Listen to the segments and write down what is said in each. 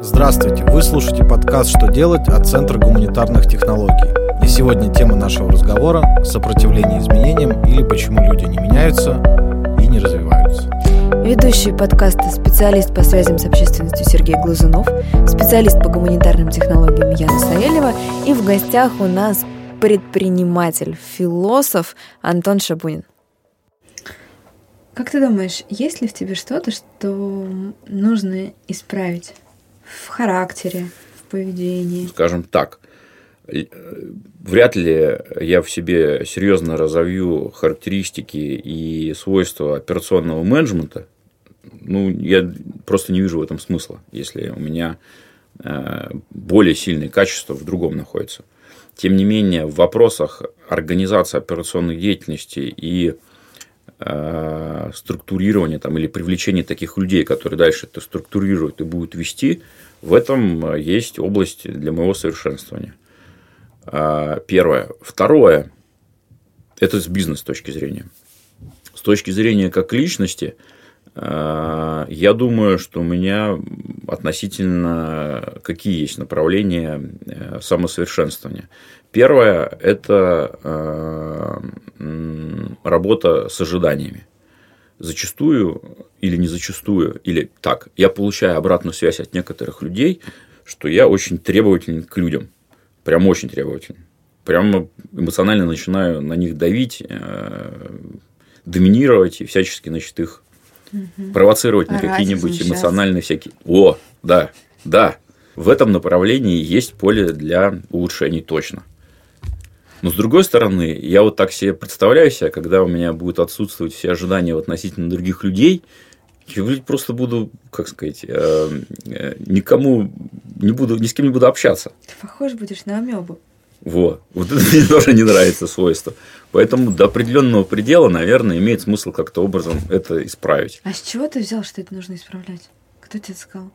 Здравствуйте! Вы слушаете подкаст «Что делать» от Центра гуманитарных технологий. И сегодня тема нашего разговора – сопротивление изменениям или почему люди не меняются и не развиваются. Ведущий подкаста специалист по связям с общественностью Сергей Глазунов, специалист по гуманитарным технологиям Яна Савельева и в гостях у нас предприниматель, философ Антон Шабунин. Как ты думаешь, есть ли в тебе что-то, что нужно исправить в характере, в поведении? Скажем так, э, вряд ли я в себе серьезно разовью характеристики и свойства операционного менеджмента. Ну, я просто не вижу в этом смысла, если у меня э, более сильные качества в другом находятся. Тем не менее, в вопросах организации операционной деятельности и э, структурирования там, или привлечения таких людей, которые дальше это структурируют и будут вести, в этом есть область для моего совершенствования. А, первое. Второе. Это с бизнес точки зрения. С точки зрения как личности, э, я думаю, что у меня относительно какие есть направления э, самосовершенствования. Первое – это э, работа с ожиданиями. Зачастую или не зачастую, или так, я получаю обратную связь от некоторых людей, что я очень требователен к людям. Прям очень требователен. Прямо эмоционально начинаю на них давить, э, доминировать и всячески, значит, их угу. провоцировать на какие-нибудь эмоциональные всякие. О, да, да. В этом направлении есть поле для улучшений точно. Но с другой стороны, я вот так себе представляю себя, когда у меня будут отсутствовать все ожидания относительно других людей, я просто буду, как сказать, э, э, никому не буду, ни с кем не буду общаться. Ты похож будешь на амебу. Вот. Вот это мне тоже не нравится свойство. Поэтому до определенного предела, наверное, имеет смысл как-то образом это исправить. А с чего ты взял, что это нужно исправлять? Кто тебе сказал?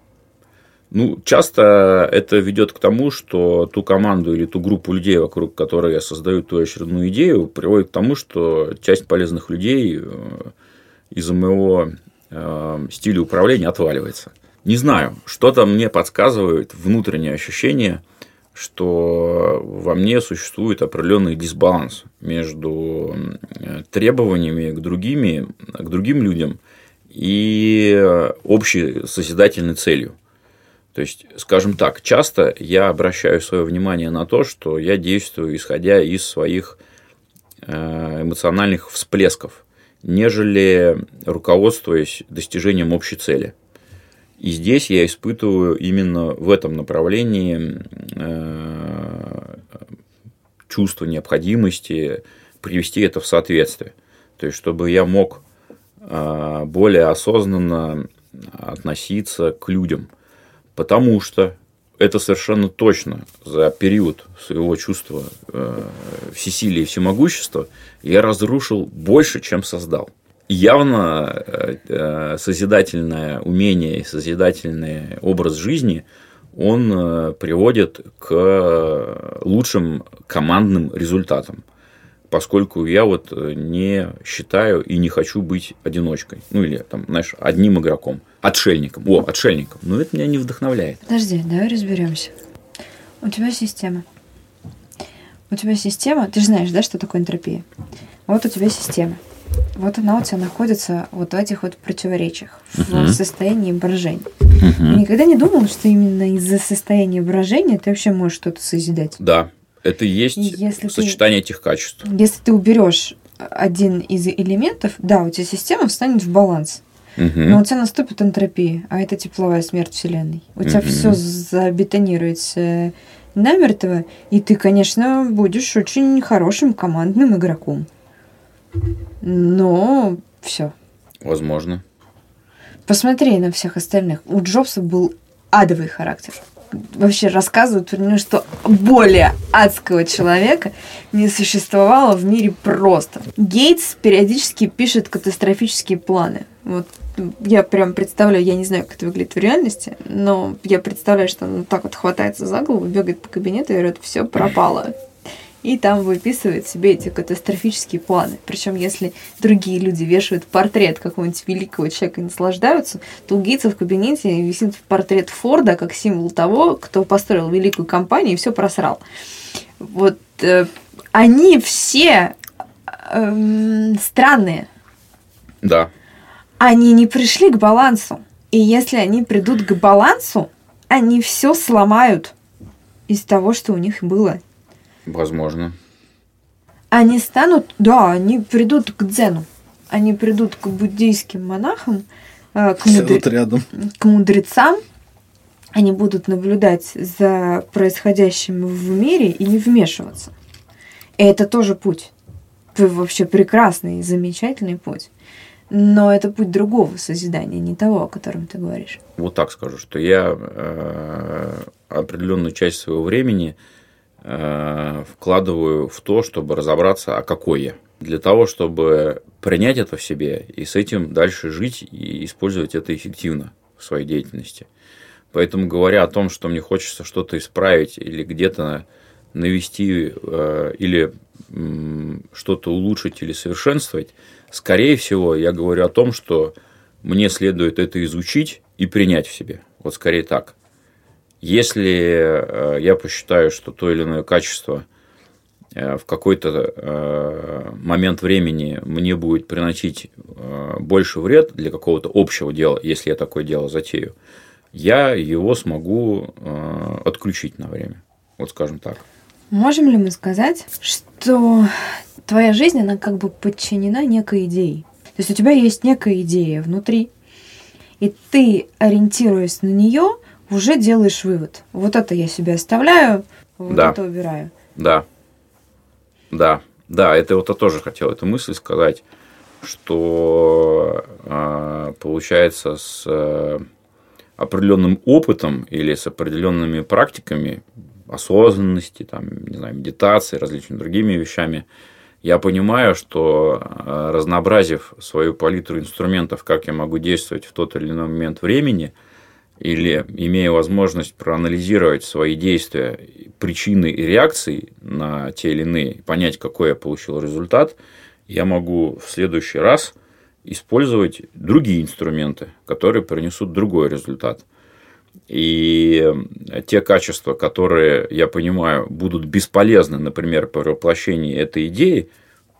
Ну, часто это ведет к тому, что ту команду или ту группу людей, вокруг которой я создаю ту очередную идею, приводит к тому, что часть полезных людей э, из-за моего э, стиля управления отваливается. Не знаю, что-то мне подсказывает внутреннее ощущение, что во мне существует определенный дисбаланс между требованиями к, другими, к другим людям и общей созидательной целью. То есть, скажем так, часто я обращаю свое внимание на то, что я действую исходя из своих э, эмоциональных всплесков, нежели руководствуясь достижением общей цели. И здесь я испытываю именно в этом направлении э, чувство необходимости привести это в соответствие. То есть, чтобы я мог э, более осознанно относиться к людям – Потому что это совершенно точно за период своего чувства э, всесилия и всемогущества я разрушил больше, чем создал. Явно э, э, созидательное умение и созидательный образ жизни он э, приводит к лучшим командным результатам поскольку я вот не считаю и не хочу быть одиночкой. Ну, или, там, знаешь, одним игроком. Отшельником. О, отшельником. Но это меня не вдохновляет. Подожди, давай разберемся. У тебя система. У тебя система, ты же знаешь, да, что такое энтропия? Вот у тебя система. Вот она у тебя находится вот в этих вот противоречиях, uh-huh. в состоянии брожения. Uh-huh. никогда не думал, что именно из-за состояния брожения ты вообще можешь что-то созидать. Да, это и есть если сочетание ты, этих качеств. Если ты уберешь один из элементов, да, у тебя система встанет в баланс. Угу. Но у тебя наступит энтропия, а это тепловая смерть Вселенной. У угу. тебя все забетонируется намертво, и ты, конечно, будешь очень хорошим командным игроком. Но все. Возможно. Посмотри на всех остальных. У Джобса был адовый характер вообще рассказывают него, что более адского человека не существовало в мире просто. Гейтс периодически пишет катастрофические планы. Вот я прям представляю, я не знаю, как это выглядит в реальности, но я представляю, что он так вот хватается за голову, бегает по кабинету и говорит, все пропало. И там выписывает себе эти катастрофические планы. Причем, если другие люди вешают портрет какого-нибудь великого человека и наслаждаются, то у Гейтса в кабинете висит портрет Форда как символ того, кто построил великую компанию и все просрал. Вот э, они все э, странные. Да. Они не пришли к балансу. И если они придут к балансу, они все сломают из того, что у них было. Возможно. Они станут, да, они придут к дзену. Они придут к буддийским монахам, э, к, мудре... рядом. к мудрецам. Они будут наблюдать за происходящим в мире и не вмешиваться. И это тоже путь. Вообще прекрасный, замечательный путь. Но это путь другого созидания, не того, о котором ты говоришь. Вот так скажу, что я э, определенную часть своего времени э, вкладываю в то, чтобы разобраться, а какой я. Для того, чтобы принять это в себе и с этим дальше жить и использовать это эффективно в своей деятельности. Поэтому, говоря о том, что мне хочется что-то исправить или где-то навести э, или что-то улучшить или совершенствовать, скорее всего, я говорю о том, что мне следует это изучить и принять в себе. Вот скорее так. Если э, я посчитаю, что то или иное качество э, в какой-то э, момент времени мне будет приносить больше вред для какого-то общего дела, если я такое дело затею, я его смогу отключить на время. Вот скажем так. Можем ли мы сказать, что твоя жизнь, она как бы подчинена некой идее? То есть у тебя есть некая идея внутри, и ты, ориентируясь на нее, уже делаешь вывод. Вот это я себе оставляю, вот да. это убираю. Да. Да. Да, это вот я тоже хотел эту мысль сказать, что а, получается с э, определенным опытом или с определенными практиками осознанности, там, не знаю, медитации, различными другими вещами, я понимаю, что э, разнообразив свою палитру инструментов, как я могу действовать в тот или иной момент времени, или имея возможность проанализировать свои действия, причины и реакции на те или иные, понять, какой я получил результат, я могу в следующий раз использовать другие инструменты, которые принесут другой результат – и те качества, которые, я понимаю, будут бесполезны, например, при воплощении этой идеи,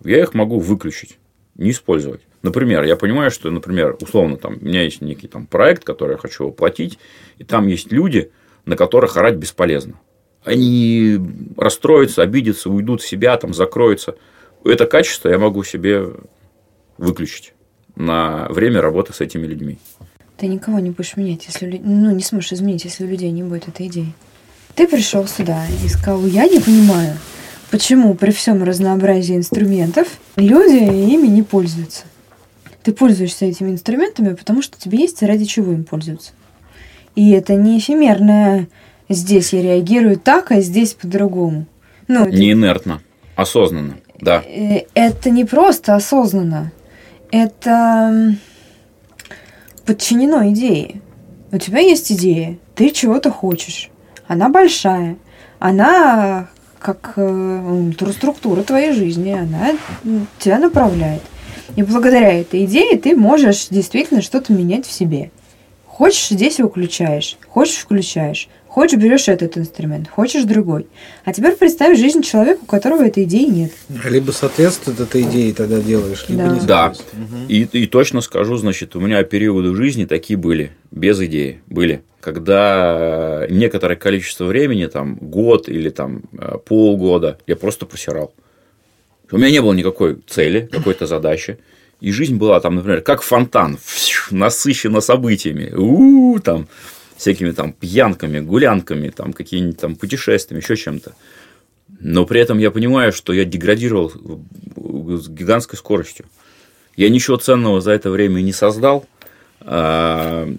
я их могу выключить, не использовать. Например, я понимаю, что, например, условно, там, у меня есть некий там, проект, который я хочу воплотить, и там есть люди, на которых орать бесполезно. Они расстроятся, обидятся, уйдут в себя, там, закроются. Это качество я могу себе выключить на время работы с этими людьми. Ты никого не будешь менять, если ну, не сможешь изменить, если у людей не будет этой идеи. Ты пришел сюда и сказал, я не понимаю, почему при всем разнообразии инструментов люди ими не пользуются. Ты пользуешься этими инструментами, потому что тебе есть ради чего им пользоваться. И это не эфемерное «здесь я реагирую так, а здесь по-другому». Ну, не инертно, осознанно, да. Э, это не просто осознанно. Это подчинено идее. У тебя есть идея, ты чего-то хочешь. Она большая, она как э, структура твоей жизни, она тебя направляет. И благодаря этой идее ты можешь действительно что-то менять в себе. Хочешь, здесь выключаешь, хочешь, включаешь. Хочешь, берешь этот инструмент, хочешь другой. А теперь представь жизнь человека, у которого этой идеи нет. Либо соответствует этой идее тогда делаешь, либо да. не Да. Угу. И, и точно скажу, значит, у меня периоды в жизни такие были, без идеи были. Когда некоторое количество времени, там, год или там полгода, я просто просирал. У меня не было никакой цели, какой-то задачи. И жизнь была там, например, как фонтан, насыщена событиями. У-у-у, там, всякими там пьянками, гулянками, там какими-нибудь там путешествиями, еще чем-то. Но при этом я понимаю, что я деградировал с гигантской скоростью. Я ничего ценного за это время не создал. А,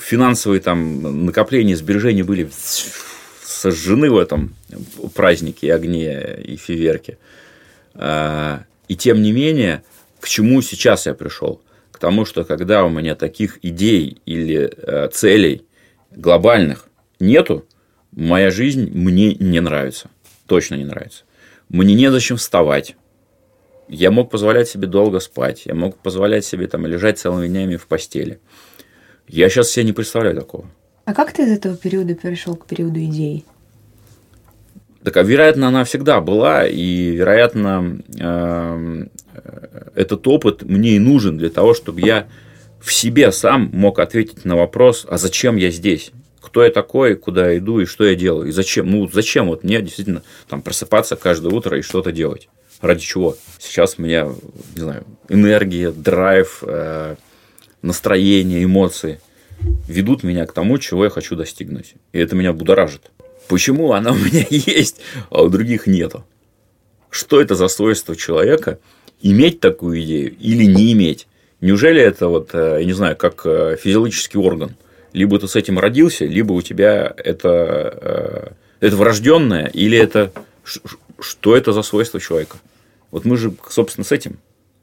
финансовые там накопления, сбережения были сожжены в этом празднике огне и фейерверке. А, и тем не менее, к чему сейчас я пришел? К тому, что когда у меня таких идей или э, целей глобальных нету, моя жизнь мне не нравится. Точно не нравится. мне незачем вставать. Я мог позволять себе долго спать, я мог позволять себе там лежать целыми днями в постели. Я сейчас себе не представляю такого. А как ты из этого периода перешел к периоду идей? Так, а вероятно, она всегда была, и, вероятно, эм, этот опыт мне и нужен для того, чтобы я в себе сам мог ответить на вопрос, а зачем я здесь? Кто я такой, куда я иду и что я делаю? И зачем? Ну, зачем вот мне действительно там просыпаться каждое утро и что-то делать? Ради чего? Сейчас у меня, не знаю, энергия, драйв, э, настроение, эмоции ведут меня к тому, чего я хочу достигнуть. И это меня будоражит. Почему она у меня есть, а у других нету? Что это за свойство человека иметь такую идею или не иметь? Неужели это вот, э, я не знаю, как э, физиологический орган? Либо ты с этим родился, либо у тебя это, э, это врожденное, или это что это за свойство человека? Вот мы же, собственно, с этим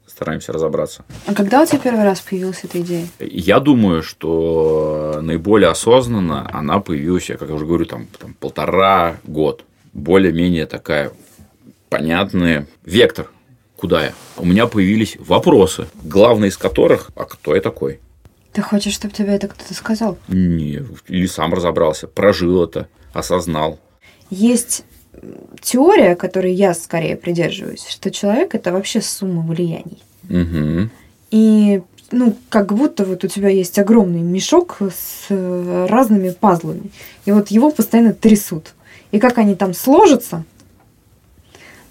стараемся разобраться. А когда у тебя первый раз появилась эта идея? Я думаю, что наиболее осознанно она появилась, я как уже говорю, там, там полтора год. Более-менее такая понятный вектор, куда я. У меня появились вопросы, главный из которых, а кто я такой? Ты хочешь, чтобы тебе это кто-то сказал? Не, или сам разобрался, прожил это, осознал. Есть теория, которой я скорее придерживаюсь, что человек это вообще сумма влияний. Угу. И ну, как будто вот у тебя есть огромный мешок с э, разными пазлами. И вот его постоянно трясут. И как они там сложатся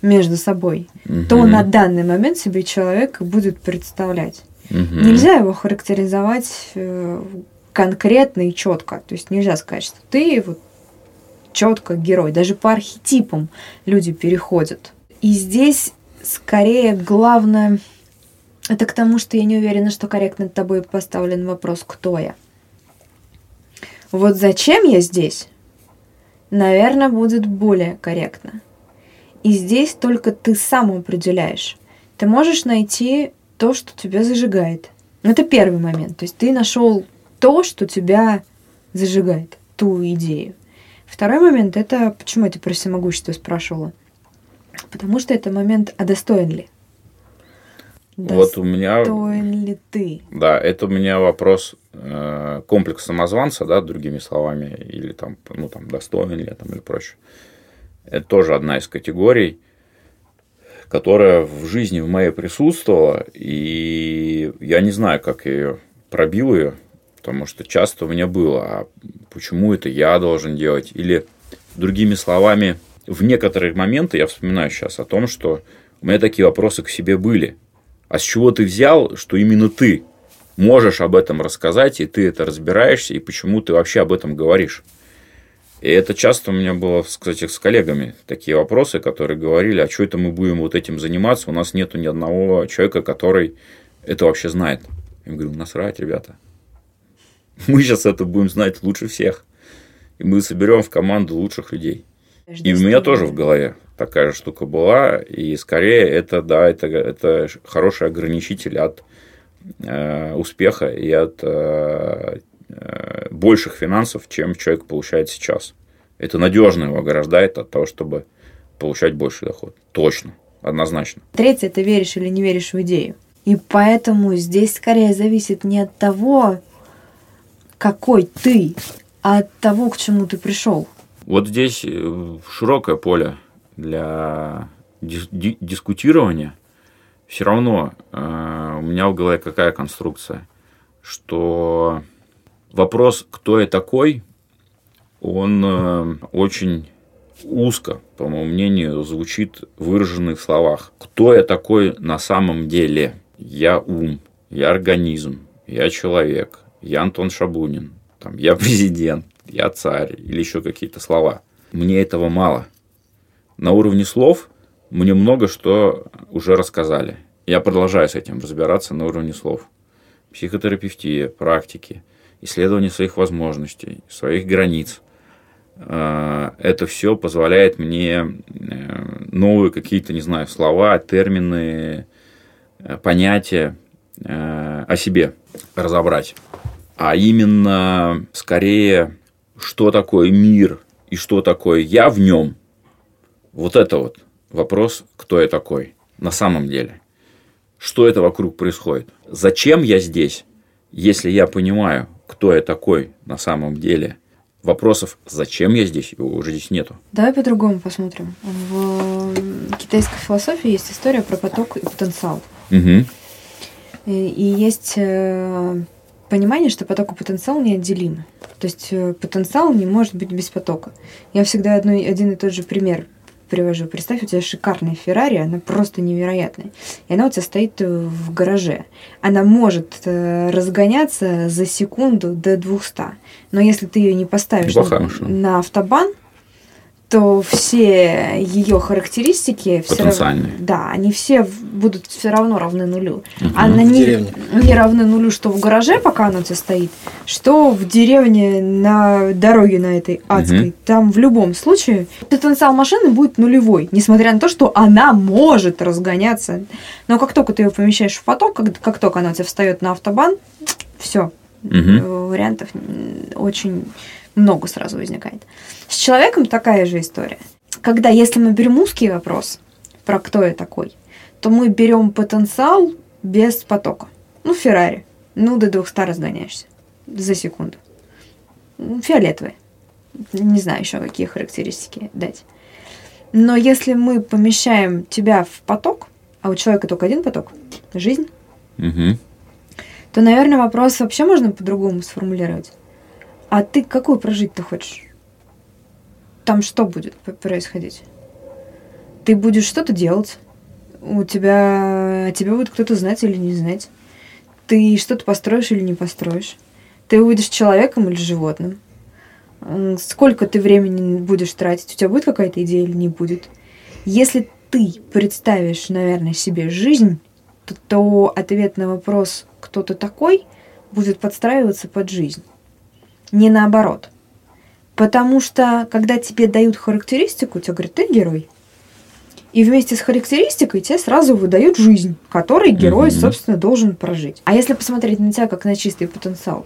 между собой, угу. то на данный момент себе человек будет представлять. Угу. Нельзя его характеризовать э, конкретно и четко. То есть нельзя сказать, что ты вот четко герой. Даже по архетипам люди переходят. И здесь скорее главное... Это к тому, что я не уверена, что корректно тобой поставлен вопрос, кто я. Вот зачем я здесь, наверное, будет более корректно. И здесь только ты сам определяешь. Ты можешь найти то, что тебя зажигает. Это первый момент. То есть ты нашел то, что тебя зажигает, ту идею. Второй момент – это почему я тебя про всемогущество спрашивала? Потому что это момент, а достоин ли? Вот у меня... Достоин ли ты? Да, это у меня вопрос э, комплекс самозванца, да, другими словами, или там, ну, там, достоин ли я там, или прочее. Это тоже одна из категорий, которая в жизни в моей присутствовала, и я не знаю, как я ее пробил ее, Потому что часто у меня было, а почему это я должен делать? Или другими словами, в некоторые моменты я вспоминаю сейчас о том, что у меня такие вопросы к себе были. А с чего ты взял, что именно ты можешь об этом рассказать, и ты это разбираешься, и почему ты вообще об этом говоришь? И это часто у меня было, кстати, с коллегами такие вопросы, которые говорили, а что это мы будем вот этим заниматься? У нас нету ни одного человека, который это вообще знает. Я говорю, насрать, ребята. Мы сейчас это будем знать лучше всех. И мы соберем в команду лучших людей. И у меня тоже в голове такая же штука была. И скорее это, да, это, это хороший ограничитель от э, успеха и от э, больших финансов, чем человек получает сейчас. Это надежно его ограждает от того, чтобы получать больший доход. Точно, однозначно. Третье, ты веришь или не веришь в идею. И поэтому здесь скорее зависит не от того, какой ты, а от того, к чему ты пришел. Вот здесь э, широкое поле для дискутирования. Все равно э, у меня в голове какая конструкция, что вопрос, кто я такой, он э, очень узко, по моему мнению, звучит в выраженных словах. Кто я такой на самом деле? Я ум, я организм, я человек, я Антон Шабунин, там, я президент, я царь или еще какие-то слова. Мне этого мало. На уровне слов мне много что уже рассказали. Я продолжаю с этим разбираться на уровне слов. Психотерапевтия, практики, исследование своих возможностей, своих границ. А, это все позволяет мне э, новые какие-то, не знаю, слова, термины, э, понятия э, о себе разобрать а именно скорее, что такое мир и что такое я в нем. Вот это вот вопрос, кто я такой на самом деле. Что это вокруг происходит? Зачем я здесь, если я понимаю, кто я такой на самом деле? Вопросов, зачем я здесь, уже здесь нету. Давай по-другому посмотрим. В китайской философии есть история про поток и потенциал. Угу. И, есть э, понимание, что поток и потенциал неотделимы. То есть э, потенциал не может быть без потока. Я всегда одно, один и тот же пример привожу. Представь, у тебя шикарная Феррари, она просто невероятная. И она у тебя стоит в гараже. Она может э, разгоняться за секунду до 200. Но если ты ее не поставишь на, на автобан, то все ее характеристики все равно, да, они все будут все равно равны нулю. Угу. Она не, не равны нулю, что в гараже, пока она у тебя стоит, что в деревне на дороге на этой адской. Угу. Там в любом случае потенциал машины будет нулевой, несмотря на то, что она может разгоняться. Но как только ты ее помещаешь в поток, как, как только она у тебя встает на автобан, все. Угу. Вариантов очень много сразу возникает. С человеком такая же история. Когда, если мы берем узкий вопрос про кто я такой, то мы берем потенциал без потока. Ну, Феррари. Ну, до 200 разгоняешься за секунду. Фиолетовый. Не знаю еще, какие характеристики дать. Но если мы помещаем тебя в поток, а у человека только один поток, жизнь, угу. то, наверное, вопрос вообще можно по-другому сформулировать. А ты какую прожить-то хочешь? Там что будет происходить? Ты будешь что-то делать. У тебя... Тебя будет кто-то знать или не знать. Ты что-то построишь или не построишь. Ты будешь человеком или животным. Сколько ты времени будешь тратить? У тебя будет какая-то идея или не будет? Если ты представишь, наверное, себе жизнь, то, то ответ на вопрос «кто ты такой?» будет подстраиваться под жизнь не наоборот. Потому что, когда тебе дают характеристику, тебе говорят, ты герой. И вместе с характеристикой тебе сразу выдают жизнь, которой герой, mm-hmm. собственно, должен прожить. А если посмотреть на тебя как на чистый потенциал,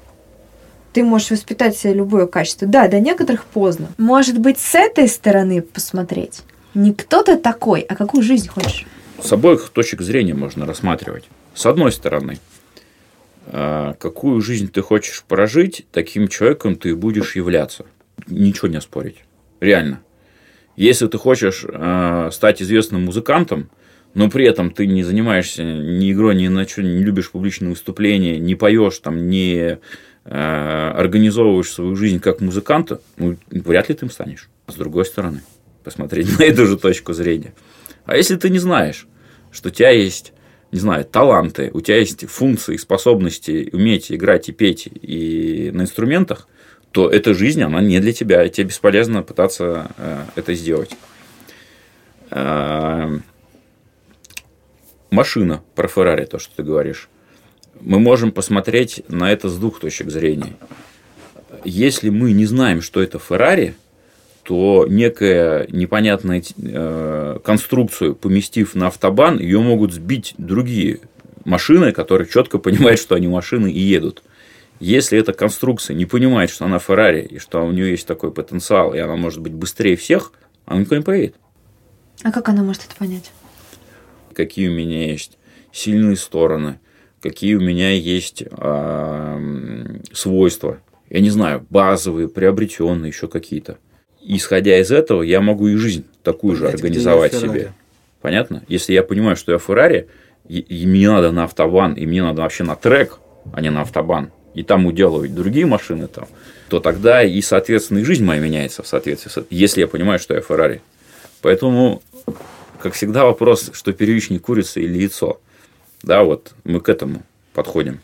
ты можешь воспитать в себе любое качество. Да, до некоторых поздно. Может быть, с этой стороны посмотреть. Не кто ты такой, а какую жизнь хочешь. С обоих точек зрения можно рассматривать. С одной стороны, какую жизнь ты хочешь прожить, таким человеком ты будешь являться. Ничего не спорить. Реально. Если ты хочешь а, стать известным музыкантом, но при этом ты не занимаешься ни игрой, ни на что, не любишь публичные выступления, не поешь, там, не а, организовываешь свою жизнь как музыканта, ну, вряд ли ты им станешь. С другой стороны, посмотреть на эту же точку зрения. А если ты не знаешь, что у тебя есть не знаю, таланты, у тебя есть функции, способности уметь играть и петь и на инструментах, то эта жизнь, она не для тебя, и тебе бесполезно пытаться э, это сделать. Э, машина про Феррари, то, что ты говоришь. Мы можем посмотреть на это с двух точек зрения. Если мы не знаем, что это Феррари, то некая непонятная э, конструкцию, поместив на автобан, ее могут сбить другие машины, которые четко понимают, что они машины и едут. Если эта конструкция не понимает, что она Феррари, и что у нее есть такой потенциал, и она может быть быстрее всех, она никуда не поедет. А как она может это понять? Какие у меня есть сильные стороны, какие у меня есть э, свойства. Я не знаю, базовые, приобретенные, еще какие-то исходя из этого, я могу и жизнь такую же организовать себе. Понятно? Если я понимаю, что я Феррари, и, и мне надо на автобан, и мне надо вообще на трек, а не на автобан, и там уделывать другие машины там, то тогда и, соответственно, и жизнь моя меняется в соответствии с если я понимаю, что я Феррари. Поэтому, как всегда, вопрос, что первичнее курица или яйцо. Да, вот мы к этому подходим.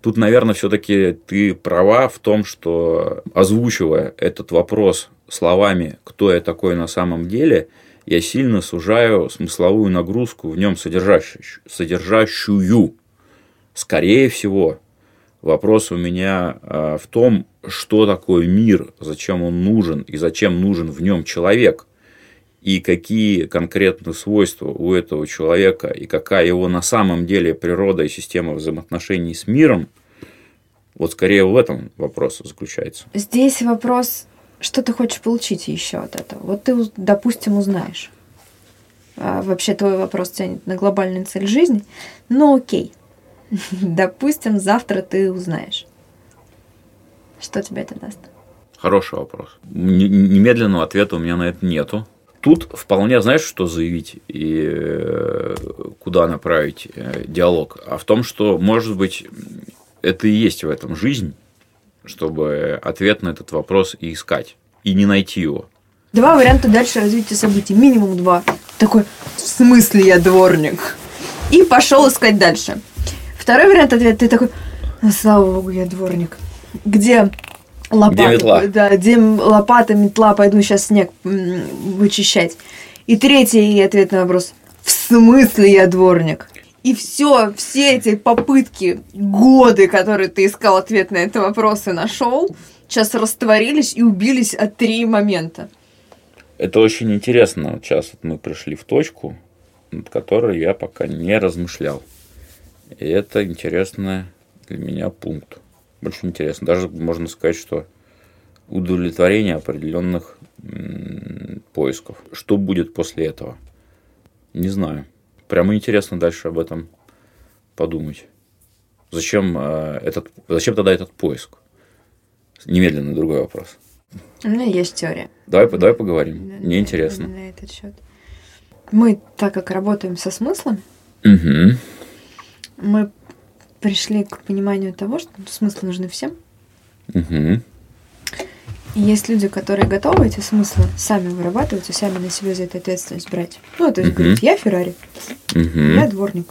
Тут, наверное, все-таки ты права в том, что озвучивая этот вопрос словами «кто я такой на самом деле», я сильно сужаю смысловую нагрузку в нем содержащую. Скорее всего, вопрос у меня а, в том, что такое мир, зачем он нужен и зачем нужен в нем человек, и какие конкретно свойства у этого человека, и какая его на самом деле природа и система взаимоотношений с миром, вот скорее в этом вопрос заключается. Здесь вопрос что ты хочешь получить еще от этого? Вот ты, допустим, узнаешь. а вообще твой вопрос тянет на глобальную цель жизни, ну окей. Допустим, завтра ты узнаешь. Что тебе это даст? Хороший вопрос. Немедленного ответа у меня на это нету. Тут вполне, знаешь, что заявить и э, куда направить э, диалог, а в том, что, может быть, это и есть в этом жизнь, чтобы ответ на этот вопрос и искать, и не найти его. Два варианта дальше развития событий, минимум два. Такой, в смысле я дворник? И пошел искать дальше. Второй вариант ответа, ты такой, «Ну, слава богу, я дворник. Где лопата? Где метла? Да, где лопата, метла, пойду сейчас снег вычищать. И третий ответ на вопрос, в смысле я дворник? И все, все эти попытки, годы, которые ты искал ответ на этот вопрос и нашел, сейчас растворились и убились от три момента. Это очень интересно. Сейчас вот мы пришли в точку, над которой я пока не размышлял. И это интересный для меня пункт. Очень интересно. Даже можно сказать, что удовлетворение определенных поисков. Что будет после этого? Не знаю. Прямо интересно дальше об этом подумать. Зачем, э, этот, зачем тогда этот поиск? Немедленно другой вопрос. У меня есть теория. Давай, давай поговорим. На, Мне интересно. На этот счет. Мы, так как работаем со смыслом, угу. мы пришли к пониманию того, что смыслы нужны всем. Угу. И есть люди, которые готовы эти смыслы сами вырабатывать и сами на себя за это ответственность брать. Ну, то есть, говорит, я Феррари, я дворник,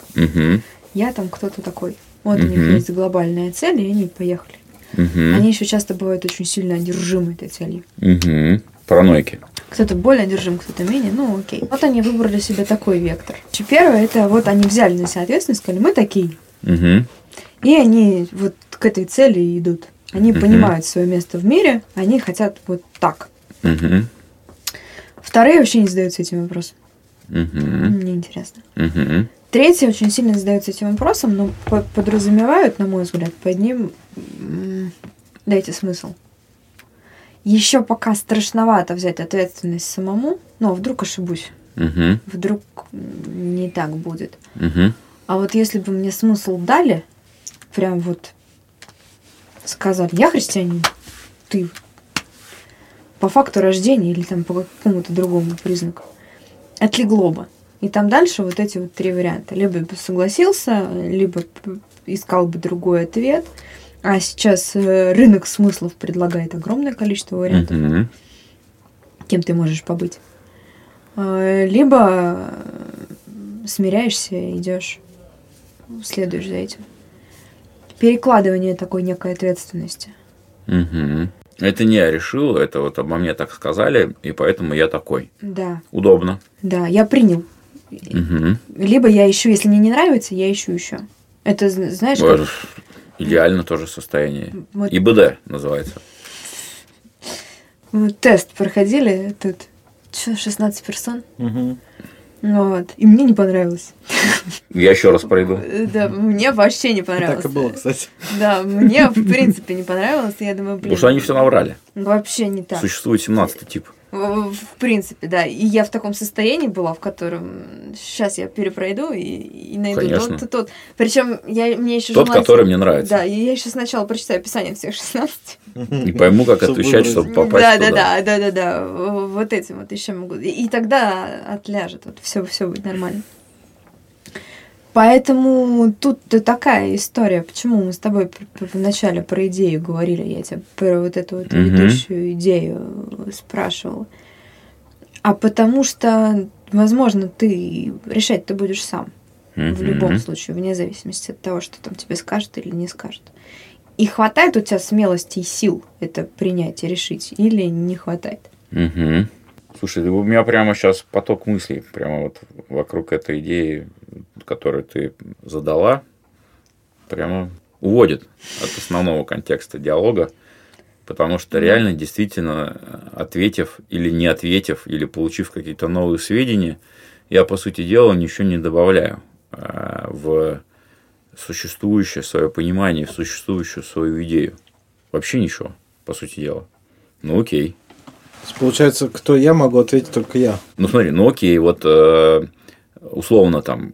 я там кто-то такой. Вот у них есть глобальная цель, и они поехали. Они еще часто бывают очень сильно одержимы этой целью. uh Паранойки. Кто-то более одержим, кто-то менее, ну окей. Вот они выбрали себе такой вектор. Первое, это вот они взяли на себя ответственность, сказали, мы такие. И они вот к этой цели идут. Они угу. понимают свое место в мире, они хотят вот так. Угу. Вторые вообще не задаются этим вопросом. Угу. Мне интересно. Угу. Третьи очень сильно задаются этим вопросом, но подразумевают, на мой взгляд, под ним дайте смысл. Еще пока страшновато взять ответственность самому, но вдруг ошибусь. Угу. Вдруг не так будет. Угу. А вот если бы мне смысл дали, прям вот сказали, я христианин, ты по факту рождения или там по какому-то другому признаку, отлегло бы. И там дальше вот эти вот три варианта. Либо бы согласился, либо искал бы другой ответ. А сейчас э, рынок смыслов предлагает огромное количество вариантов, mm-hmm. кем ты можешь побыть. Э, либо смиряешься, идешь, следуешь за этим перекладывание такой некой ответственности. Угу. Это не я решил, это вот обо мне так сказали, и поэтому я такой. Да. Удобно. Да, я принял. Угу. Либо я ищу, если мне не нравится, я ищу еще. Это знаешь? Как... Идеально тоже состояние. Вот. ИБД называется. Мы тест проходили, тут 16 персон. Угу. Вот. И мне не понравилось. Я еще раз пройду. Да, мне вообще не понравилось. Так и было, кстати. Да, мне в принципе не понравилось. Я думаю, блин. Потому что они все наврали. Вообще не так. Существует 17 тип. В, принципе, да. И я в таком состоянии была, в котором сейчас я перепройду и, и найду Конечно. тот, тот. Причем я, мне еще Тот, который мне нравится. Да, и я еще сначала прочитаю описание всех 16. И пойму, как отвечать, чтобы попасть да, туда. Да, да, да, да, да. Вот этим вот еще могу. И тогда отляжет. Вот все, все будет нормально. Поэтому тут такая история. Почему мы с тобой вначале про идею говорили, я тебе про вот эту вот Мгм. ведущую идею спрашивала. А потому что, возможно, ты решать ты будешь сам. В любом случае, вне зависимости от того, что там тебе скажут или не скажут. И хватает у тебя смелости и сил это принять и решить, или не хватает? Мгм. Слушай, у меня прямо сейчас поток мыслей, прямо вот вокруг этой идеи, которую ты задала, прямо уводит от основного контекста диалога, потому что реально, действительно, ответив или не ответив, или получив какие-то новые сведения, я, по сути дела, ничего не добавляю а, в существующее свое понимание, в существующую свою идею. Вообще ничего, по сути дела. Ну окей. Получается, кто я, могу ответить только я. Ну смотри, ну окей, вот э, условно там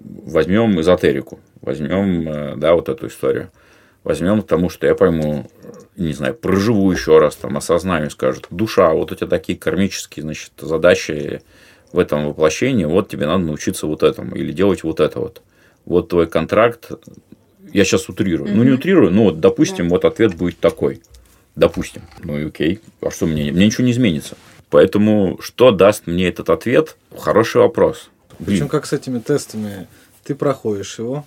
возьмем эзотерику, возьмем, э, да, вот эту историю. Возьмем тому, что я пойму, не знаю, проживу еще раз, там, осознаю, скажут, душа, вот у тебя такие кармические, значит, задачи в этом воплощении, вот тебе надо научиться вот этому или делать вот это вот. Вот твой контракт, я сейчас утрирую, угу. ну не утрирую, ну вот, допустим, да. вот ответ будет такой. Допустим. Ну и окей. А что мне? Мне ничего не изменится. Поэтому что даст мне этот ответ? Хороший вопрос. Причем как с этими тестами, ты проходишь его,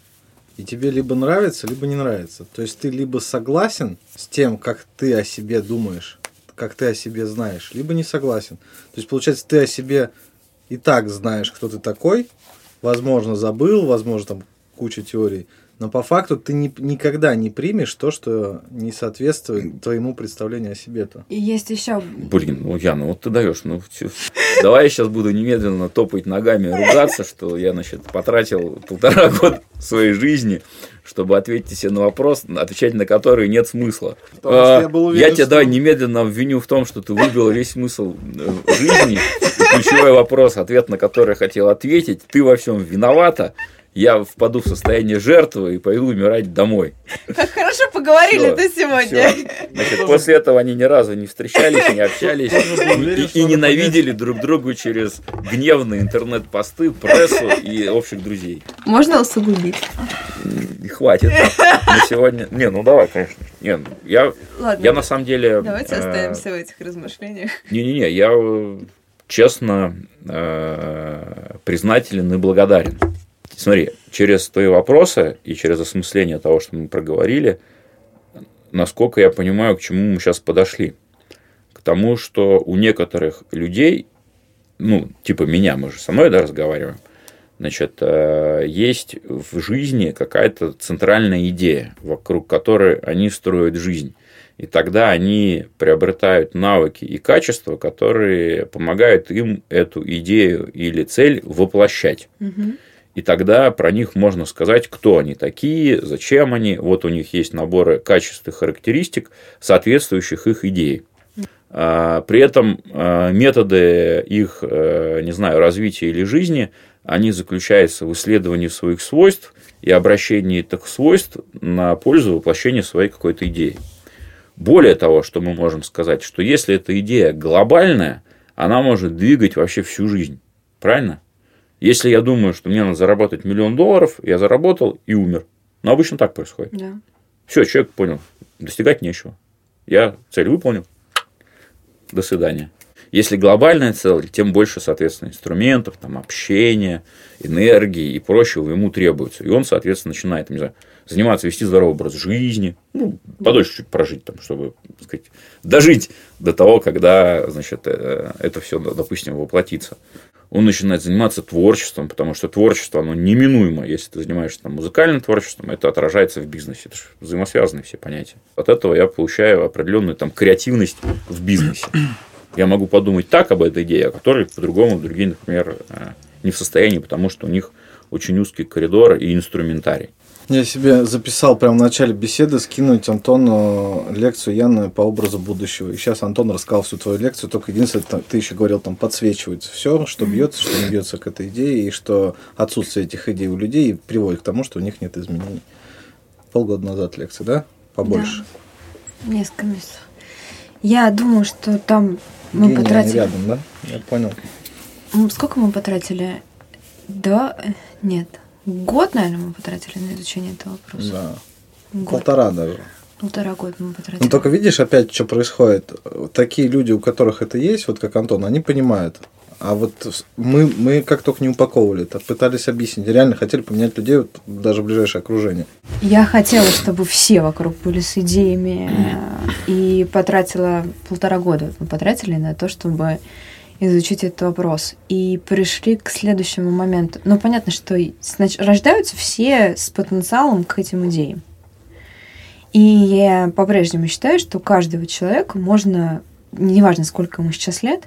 и тебе либо нравится, либо не нравится. То есть ты либо согласен с тем, как ты о себе думаешь, как ты о себе знаешь, либо не согласен. То есть получается, ты о себе и так знаешь, кто ты такой, возможно, забыл, возможно, там куча теорий, но по факту ты ни, никогда не примешь то, что не соответствует твоему представлению о себе-то. И есть еще. Блин, ну Яна, вот ты даешь, ну давай я сейчас буду немедленно топать ногами, ругаться, что я, значит, потратил полтора года своей жизни, чтобы ответить себе на вопрос, отвечать на который нет смысла. А, я, был уверен, я тебя что... давай немедленно обвиню в том, что ты выбил весь смысл э, жизни. ключевой вопрос, ответ на который я хотел ответить, ты во всем виновата я впаду в состояние жертвы и пойду умирать домой. Как хорошо поговорили ты сегодня. Значит, после этого они ни разу не встречались, не общались и, и ненавидели друг друга через гневные интернет-посты, прессу и общих друзей. Можно усугубить? Хватит. На сегодня... Не, ну давай, конечно. Не, ну, я, Ладно, я на самом деле... Давайте э, оставимся в этих размышлениях. Не-не-не, я э, честно э, признателен и благодарен Смотри, через твои вопросы и через осмысление того, что мы проговорили, насколько я понимаю, к чему мы сейчас подошли. К тому, что у некоторых людей, ну, типа меня, мы же со мной да, разговариваем, значит, э, есть в жизни какая-то центральная идея, вокруг которой они строят жизнь. И тогда они приобретают навыки и качества, которые помогают им эту идею или цель воплощать. Угу. И тогда про них можно сказать, кто они такие, зачем они. Вот у них есть наборы качеств и характеристик, соответствующих их идее. А, при этом а, методы их, э, не знаю, развития или жизни, они заключаются в исследовании своих свойств и обращении этих свойств на пользу воплощения своей какой-то идеи. Более того, что мы можем сказать, что если эта идея глобальная, она может двигать вообще всю жизнь. Правильно? Если я думаю, что мне надо заработать миллион долларов, я заработал и умер. Но обычно так происходит. Да. Все, человек понял, достигать нечего. Я цель выполнил. До свидания. Если глобальная цель, тем больше, соответственно, инструментов, там, общения, энергии и прочего ему требуется. И он, соответственно, начинает, не знаю, заниматься, вести здоровый образ жизни, ну, подольше чуть прожить, там, чтобы, так сказать, дожить до того, когда, значит, э, это все, допустим, воплотится он начинает заниматься творчеством, потому что творчество, оно неминуемо, если ты занимаешься там, музыкальным творчеством, это отражается в бизнесе. Это же взаимосвязанные все понятия. От этого я получаю определенную там, креативность в бизнесе. Я могу подумать так об этой идее, а которые по-другому другие, например, э, не в состоянии, потому что у них очень узкий коридор и инструментарий. Я себе записал прямо в начале беседы скинуть Антону лекцию Яны по образу будущего. И сейчас Антон рассказал всю твою лекцию, только единственное, ты еще говорил, там подсвечивается все, что бьется, что не бьется к этой идее, и что отсутствие этих идей у людей приводит к тому, что у них нет изменений. Полгода назад лекция, да? Побольше. Да. Несколько месяцев. Я думаю, что там мы Гения потратили... рядом, да? Я понял. Сколько мы потратили? Да? Нет. Год, наверное, мы потратили на изучение этого вопроса. Да. Год. Полтора даже. Полтора года мы потратили. Ну только видишь опять, что происходит. Такие люди, у которых это есть, вот как Антон, они понимают. А вот мы, мы как только не упаковывали это, пытались объяснить, реально хотели поменять людей, вот, даже в ближайшее окружение. Я хотела, чтобы все вокруг были с идеями, и потратила полтора года, мы потратили на то, чтобы изучить этот вопрос. И пришли к следующему моменту. Ну, понятно, что значит, рождаются все с потенциалом к этим идеям. И я по-прежнему считаю, что каждого человека можно, неважно, сколько ему сейчас лет,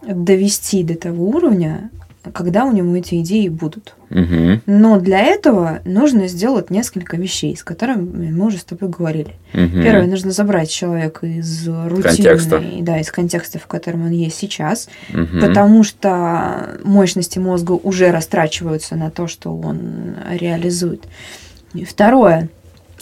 довести до того уровня, когда у него эти идеи будут. Мгм. Но для этого нужно сделать несколько вещей, с которыми мы уже с тобой говорили. Мгм. Первое, нужно забрать человека из рутины, Контекста. да, из контекста, в котором он есть сейчас, Мгм. потому что мощности мозга уже растрачиваются на то, что он реализует. И второе,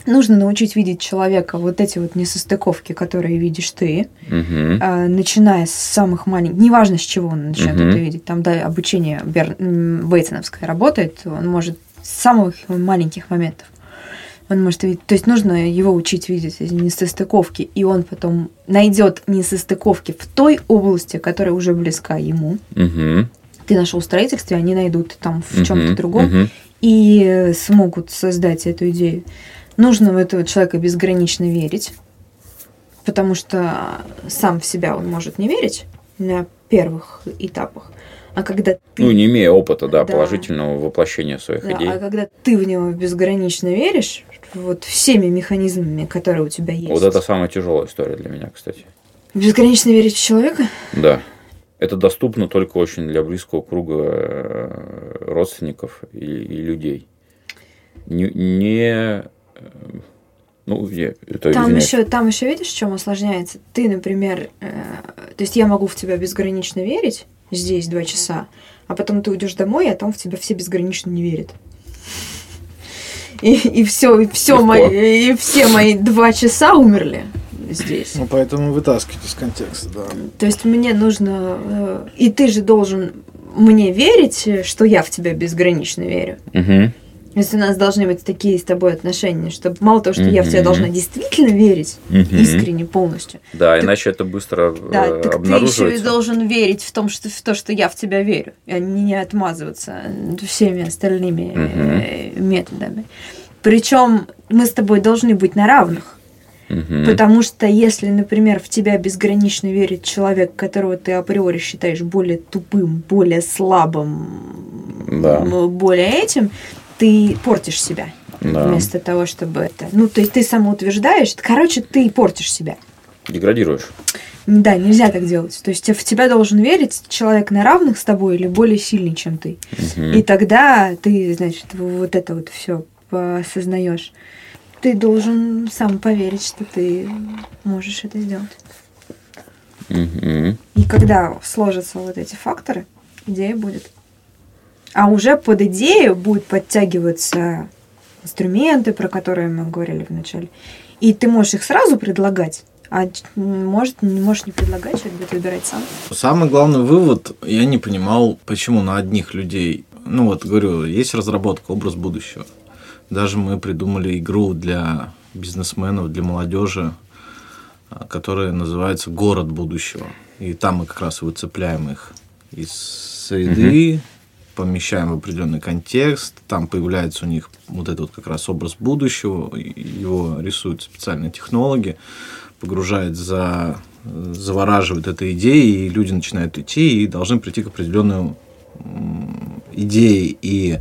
нужно научить видеть человека вот эти вот несостыковки, которые видишь ты, Мгм. а, начиная с самых маленьких, неважно с чего он начнет Мгм. это видеть, там, да, обучение Бер... Бейтсоновское работает, он может с самых маленьких моментов. Он может видеть, то есть нужно его учить видеть эти несостыковки, и он потом найдет несостыковки в той области, которая уже близка ему. Мгм. Ты нашел в строительстве, они найдут там в чем-то Мгм. другом Мгм. и э, смогут создать эту идею. Нужно в этого человека безгранично верить, потому что сам в себя он может не верить на первых этапах. А когда ты, Ну, не имея опыта, да, Да. положительного воплощения своих да, идей. а когда ты в него безгранично веришь, вот всеми механизмами, которые у тебя есть. Вот это самая тяжелая история для меня, кстати. Безгранично верить в человека? Да. Это доступно только очень для близкого круга э, родственников и, и людей. Не, не, ну, я, это Там извиняюсь. еще, там еще видишь, в чем усложняется? Ты, например, э, то есть я могу в тебя безгранично верить здесь два часа, а потом ты уйдешь домой, а там в тебя все безгранично не верят. И, и все, и все Легко. мои, и все мои два часа умерли здесь. Ну, поэтому вытаскивать из контекста, да. То есть мне нужно, э, и ты же должен мне верить, э, что я в тебя безгранично верю. Мгм. Есть у нас должны быть такие с тобой отношения, чтобы мало того, что я в тебя должна действительно верить, Мгм. искренне, полностью, Да, Так- иначе это быстро э, Да, так ты еще и обнаруживается. должен верить в, том, что, в то, что я в тебя верю, а не не отмазываться всеми остальными э, методами. Причем мы с тобой должны быть на равных. Мгм. Потому что если, например, в тебя безгранично верит человек, которого ты априори считаешь более тупым, более слабым, Да. более этим, ты портишь себя. Да. Вместо того, чтобы это... Ну, то есть ты самоутверждаешь, короче, ты портишь себя. Деградируешь. Да, нельзя так делать. То есть в тебя должен верить человек на равных с тобой или более сильный, чем ты. Мгм. И тогда ты, значит, вот это вот все осознаешь. Ты должен сам поверить, что ты можешь это сделать. Мгм. И когда сложатся вот эти факторы, идея будет. А уже под идею будут подтягиваться инструменты, про которые мы говорили в начале. И ты можешь их сразу предлагать, а может, не можешь не предлагать, человек будет выбирать сам. Самый главный вывод, я не понимал, почему на одних людей, ну вот говорю, есть разработка, образ будущего. Даже мы придумали игру для бизнесменов, для молодежи, а, которая называется «Город будущего». И там мы как раз выцепляем их из среды, помещаем в определенный контекст, там появляется у них вот этот вот как раз образ будущего, его рисуют специальные технологи, погружает за завораживает этой идеей, и люди начинают идти и должны прийти к определенной идее и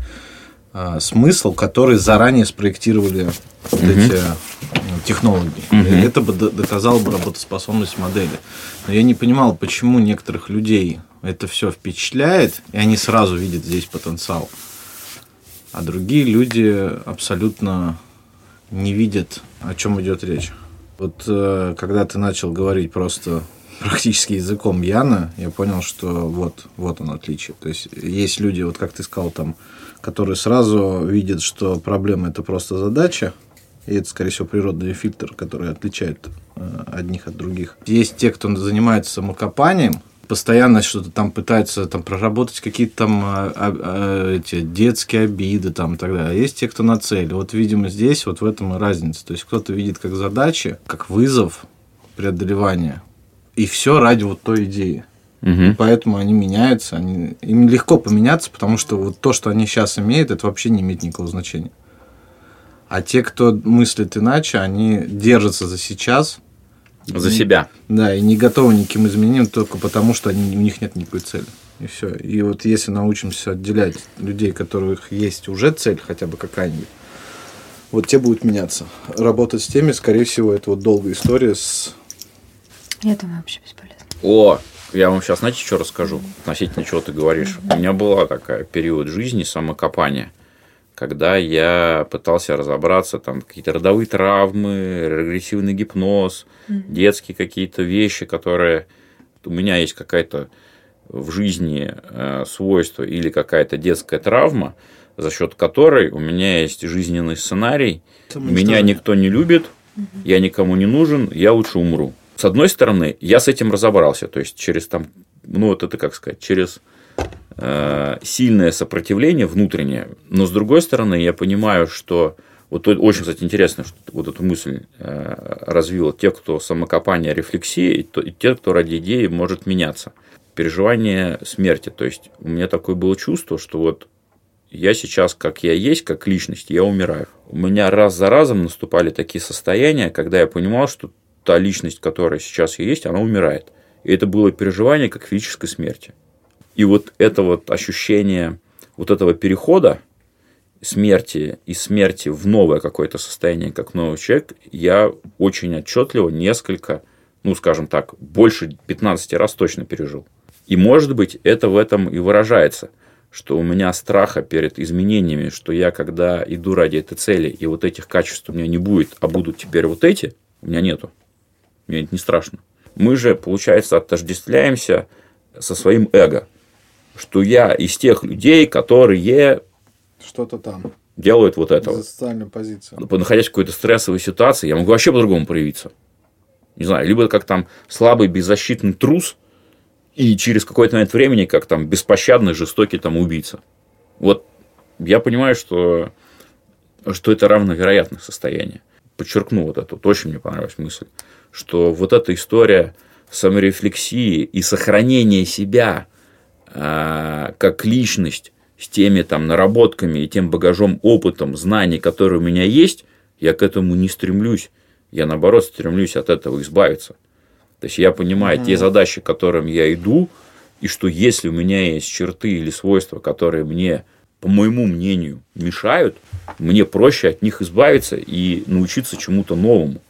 а, смысл, который заранее спроектировали вот эти м, технологии. И Это бы до- доказало бы работоспособность модели. Но я не понимал, почему некоторых людей это все впечатляет, и они сразу видят здесь потенциал. А другие люди абсолютно не видят, о чем идет речь. Вот э, когда ты начал говорить просто практически языком Яна, я понял, что вот, вот оно отличие. То есть есть люди, вот как ты сказал, там, которые сразу видят, что проблема это просто задача, и это, скорее всего, природный фильтр, который отличает э, одних от других. Есть те, кто занимается самокопанием, постоянно что-то там пытаются там проработать какие-то там а, а, а, эти детские обиды там и так далее. А есть те, кто на цели. Вот, видимо, здесь вот в этом и разница. То есть кто-то видит как задачи, как вызов преодолевания. И все ради вот той идеи. Мгм. Поэтому они меняются. Они... Им легко поменяться, потому что вот то, что они сейчас имеют, это вообще не имеет никакого значения. А те, кто мыслит иначе, они держатся за сейчас. За себя. Да, и не готовы ни к каким изменениям только потому, что они, у них нет никакой цели. И все. И вот если научимся отделять людей, у которых есть уже цель, хотя бы какая-нибудь, вот те будут меняться. Работать с теми, скорее всего, это вот долгая история с... Я думаю, вообще бесполезно. О, Я вам сейчас, знаете, что расскажу относительно чего ты говоришь. У меня была такая период жизни самокопания, когда я пытался разобраться, там какие-то родовые травмы, регрессивный гипноз, детские какие-то вещи, которые у меня есть какая-то в жизни э, свойство или какая-то детская травма, за счет которой у меня есть жизненный сценарий, меня никто не любит, я никому не нужен, я лучше умру. С одной стороны, я с этим разобрался, то есть через там, ну вот это как сказать, через сильное сопротивление внутреннее, но с другой стороны, я понимаю, что вот очень, кстати, интересно, что вот эту мысль э, развила те, кто самокопание, рефлексия, и, те, кто ради идеи может меняться. Переживание смерти. То есть у меня такое было чувство, что вот я сейчас, как я есть, как личность, я умираю. У меня раз за разом наступали такие состояния, когда я понимал, что та личность, которая сейчас есть, она умирает. И это было переживание как физической смерти. И вот это вот ощущение вот этого перехода смерти и смерти в новое какое-то состояние, как новый человек, я очень отчетливо несколько, ну, скажем так, больше 15 раз точно пережил. И, может быть, это в этом и выражается, что у меня страха перед изменениями, что я, когда иду ради этой цели, и вот этих качеств у меня не будет, а будут теперь вот эти, у меня нету. Мне это не страшно. Мы же, получается, отождествляемся со своим эго, что я из тех людей, которые что-то там делают вот это. За социальную позицию. Находясь в какой-то стрессовой ситуации, я могу вообще по-другому проявиться. Не знаю, либо как там слабый, беззащитный трус, и через какой-то момент времени, как там беспощадный, жестокий там убийца. Вот я понимаю, что, что это равновероятное состояние. Подчеркну вот эту, вот очень мне понравилась мысль, что вот эта история саморефлексии и сохранения себя как личность с теми там наработками и тем багажом, опытом, знаний, которые у меня есть, я к этому не стремлюсь. Я, наоборот, стремлюсь от этого избавиться. То есть, я понимаю mm-hmm. те задачи, к которым я иду, и что если у меня есть черты или свойства, которые мне, по моему мнению, мешают, мне проще от них избавиться и научиться чему-то новому.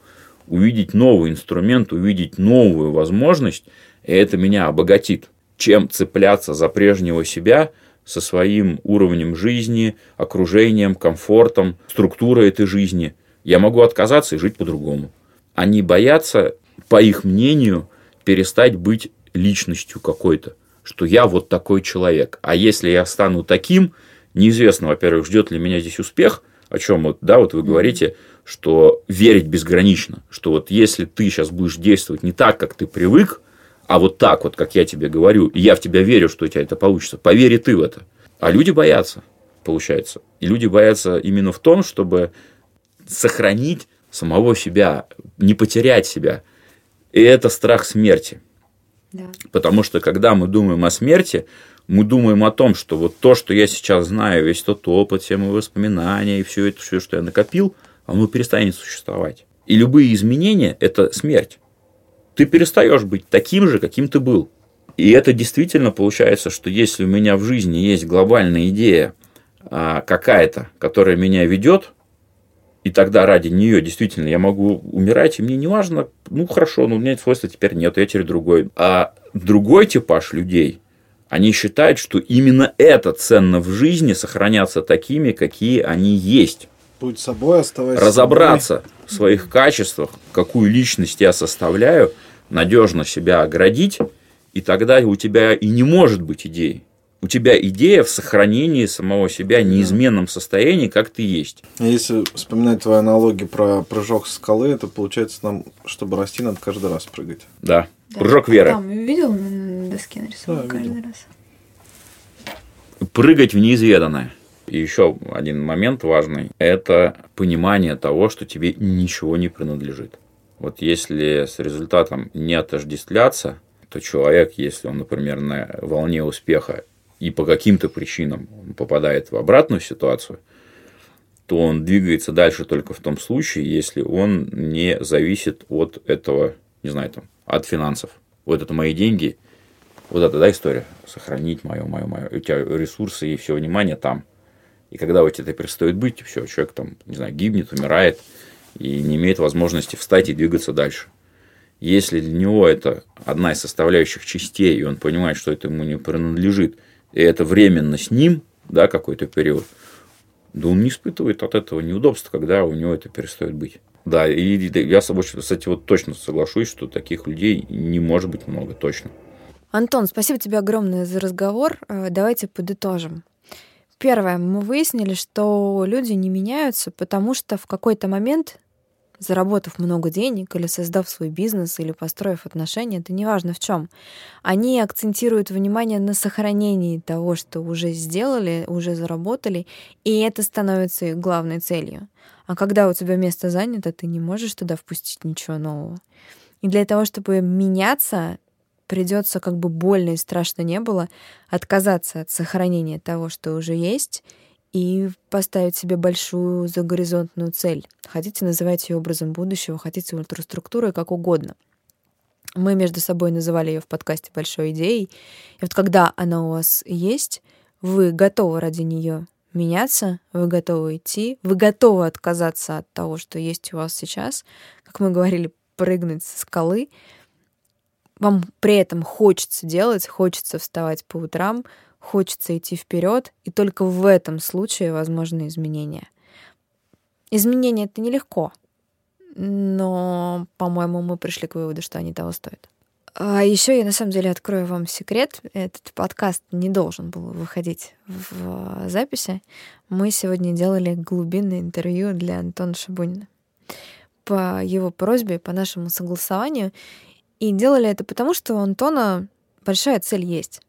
Увидеть новый инструмент, увидеть новую возможность, и это меня обогатит, чем цепляться за прежнего себя – со своим уровнем жизни, окружением, комфортом, структурой этой жизни. Я могу отказаться и жить по-другому. Они боятся, по их мнению, перестать быть личностью какой-то, что я вот такой человек. А если я стану таким, неизвестно, во-первых, ждет ли меня здесь успех, о чем вот, да, вот вы говорите, что верить безгранично, что вот если ты сейчас будешь действовать не так, как ты привык, а вот так вот, как я тебе говорю, и я в тебя верю, что у тебя это получится, поверь ты в это. А люди боятся, получается. И люди боятся именно в том, чтобы сохранить самого себя, не потерять себя. И это страх смерти. Да. Потому что когда мы думаем о смерти, мы думаем о том, что вот то, что я сейчас знаю, весь тот опыт, все мои воспоминания и все это, все, что я накопил, оно перестанет существовать. И любые изменения – это смерть ты перестаешь быть таким же, каким ты был. И это действительно получается, что если у меня в жизни есть глобальная идея а, какая-то, которая меня ведет, и тогда ради нее действительно я могу умирать, и мне не важно, ну хорошо, но у меня это свойства теперь нет, я теперь другой. А другой типаж людей, они считают, что именно это ценно в жизни сохраняться такими, какие они есть. Будь собой, оставайся Разобраться собой. В своих качествах, какую личность я составляю – надежно себя оградить, и тогда у тебя и не может быть идеи. У тебя идея в сохранении самого себя в неизменном состоянии, как ты есть. Если вспоминать твою аналогию про прыжок с скалы, это получается нам, чтобы расти, надо каждый раз прыгать. Да. да. Прыжок веры. Там видел на доске нарисован да, каждый видел. раз. Прыгать в неизведанное. И еще один момент важный – это понимание того, что тебе ничего не принадлежит. Вот если с результатом не отождествляться, то человек, если он, например, на волне успеха и по каким-то причинам попадает в обратную ситуацию, то он двигается дальше только в том случае, если он не зависит от этого, не знаю, там, от финансов. Вот это мои деньги, вот это, да, история, сохранить мое, мое, мое, у тебя ресурсы и все внимание там. И когда тебя это перестает быть, все, человек там, не знаю, гибнет, умирает – и не имеет возможности встать и двигаться дальше. Если для него это одна из составляющих частей, и он понимает, что это ему не принадлежит, и это временно с ним, да, какой-то период, да он не испытывает от этого неудобства, когда у него это перестает быть. Да, и я с собой, кстати, вот точно соглашусь, что таких людей не может быть много, точно. Антон, спасибо тебе огромное за разговор. Э, давайте подытожим. Первое, мы выяснили, что люди не меняются, потому что в какой-то момент заработав много денег или создав свой бизнес или построив отношения, это неважно в чем, они акцентируют внимание на сохранении того, что уже сделали, уже заработали, и это становится их главной целью. А когда у тебя место занято, ты не можешь туда впустить ничего нового. И для того, чтобы меняться, придется, как бы больно и страшно не было, отказаться от сохранения того, что уже есть, и поставить себе большую загоризонтную цель. Хотите, называть ее образом будущего, хотите ультраструктурой, как угодно. Мы между собой называли ее в подкасте большой идеей. И вот когда она у вас есть, вы готовы ради нее меняться, вы готовы идти, вы готовы отказаться от того, что есть у вас сейчас, как мы говорили, прыгнуть со скалы. Вам при этом хочется делать, хочется вставать по утрам, хочется идти вперед, и только в этом случае возможны изменения. Изменения это нелегко, но, по-моему, мы пришли к выводу, что они того стоят. А еще я на самом деле открою вам секрет. Этот подкаст не должен был выходить в записи. Мы сегодня делали глубинное интервью для Антона Шабунина по его просьбе, по нашему согласованию. И делали это потому, что у Антона большая цель есть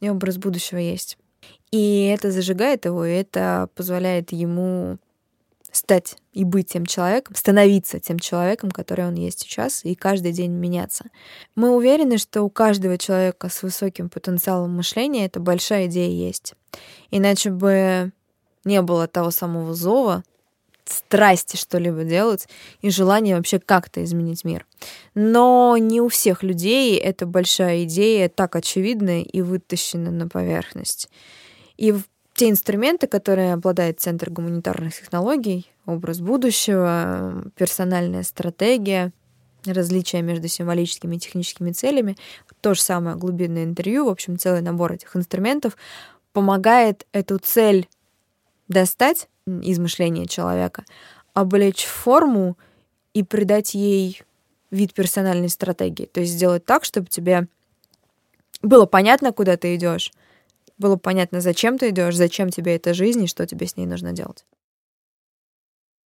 и образ будущего есть. И это зажигает его, и это позволяет ему стать и быть тем человеком, становиться тем человеком, который он есть сейчас, и каждый день меняться. Мы уверены, что у каждого человека с высоким потенциалом мышления эта большая идея есть. Иначе бы не было того самого зова, страсти что-либо делать и желание вообще как-то изменить мир. Но не у всех людей эта большая идея так очевидна и вытащена на поверхность. И те инструменты, которые обладает Центр гуманитарных технологий, образ будущего, персональная стратегия, различия между символическими и техническими целями, то же самое глубинное интервью, в общем, целый набор этих инструментов помогает эту цель достать из мышления человека, облечь форму и придать ей вид персональной стратегии. То есть сделать так, чтобы тебе было понятно, куда ты идешь, было понятно, зачем ты идешь, зачем тебе эта жизнь и что тебе с ней нужно делать.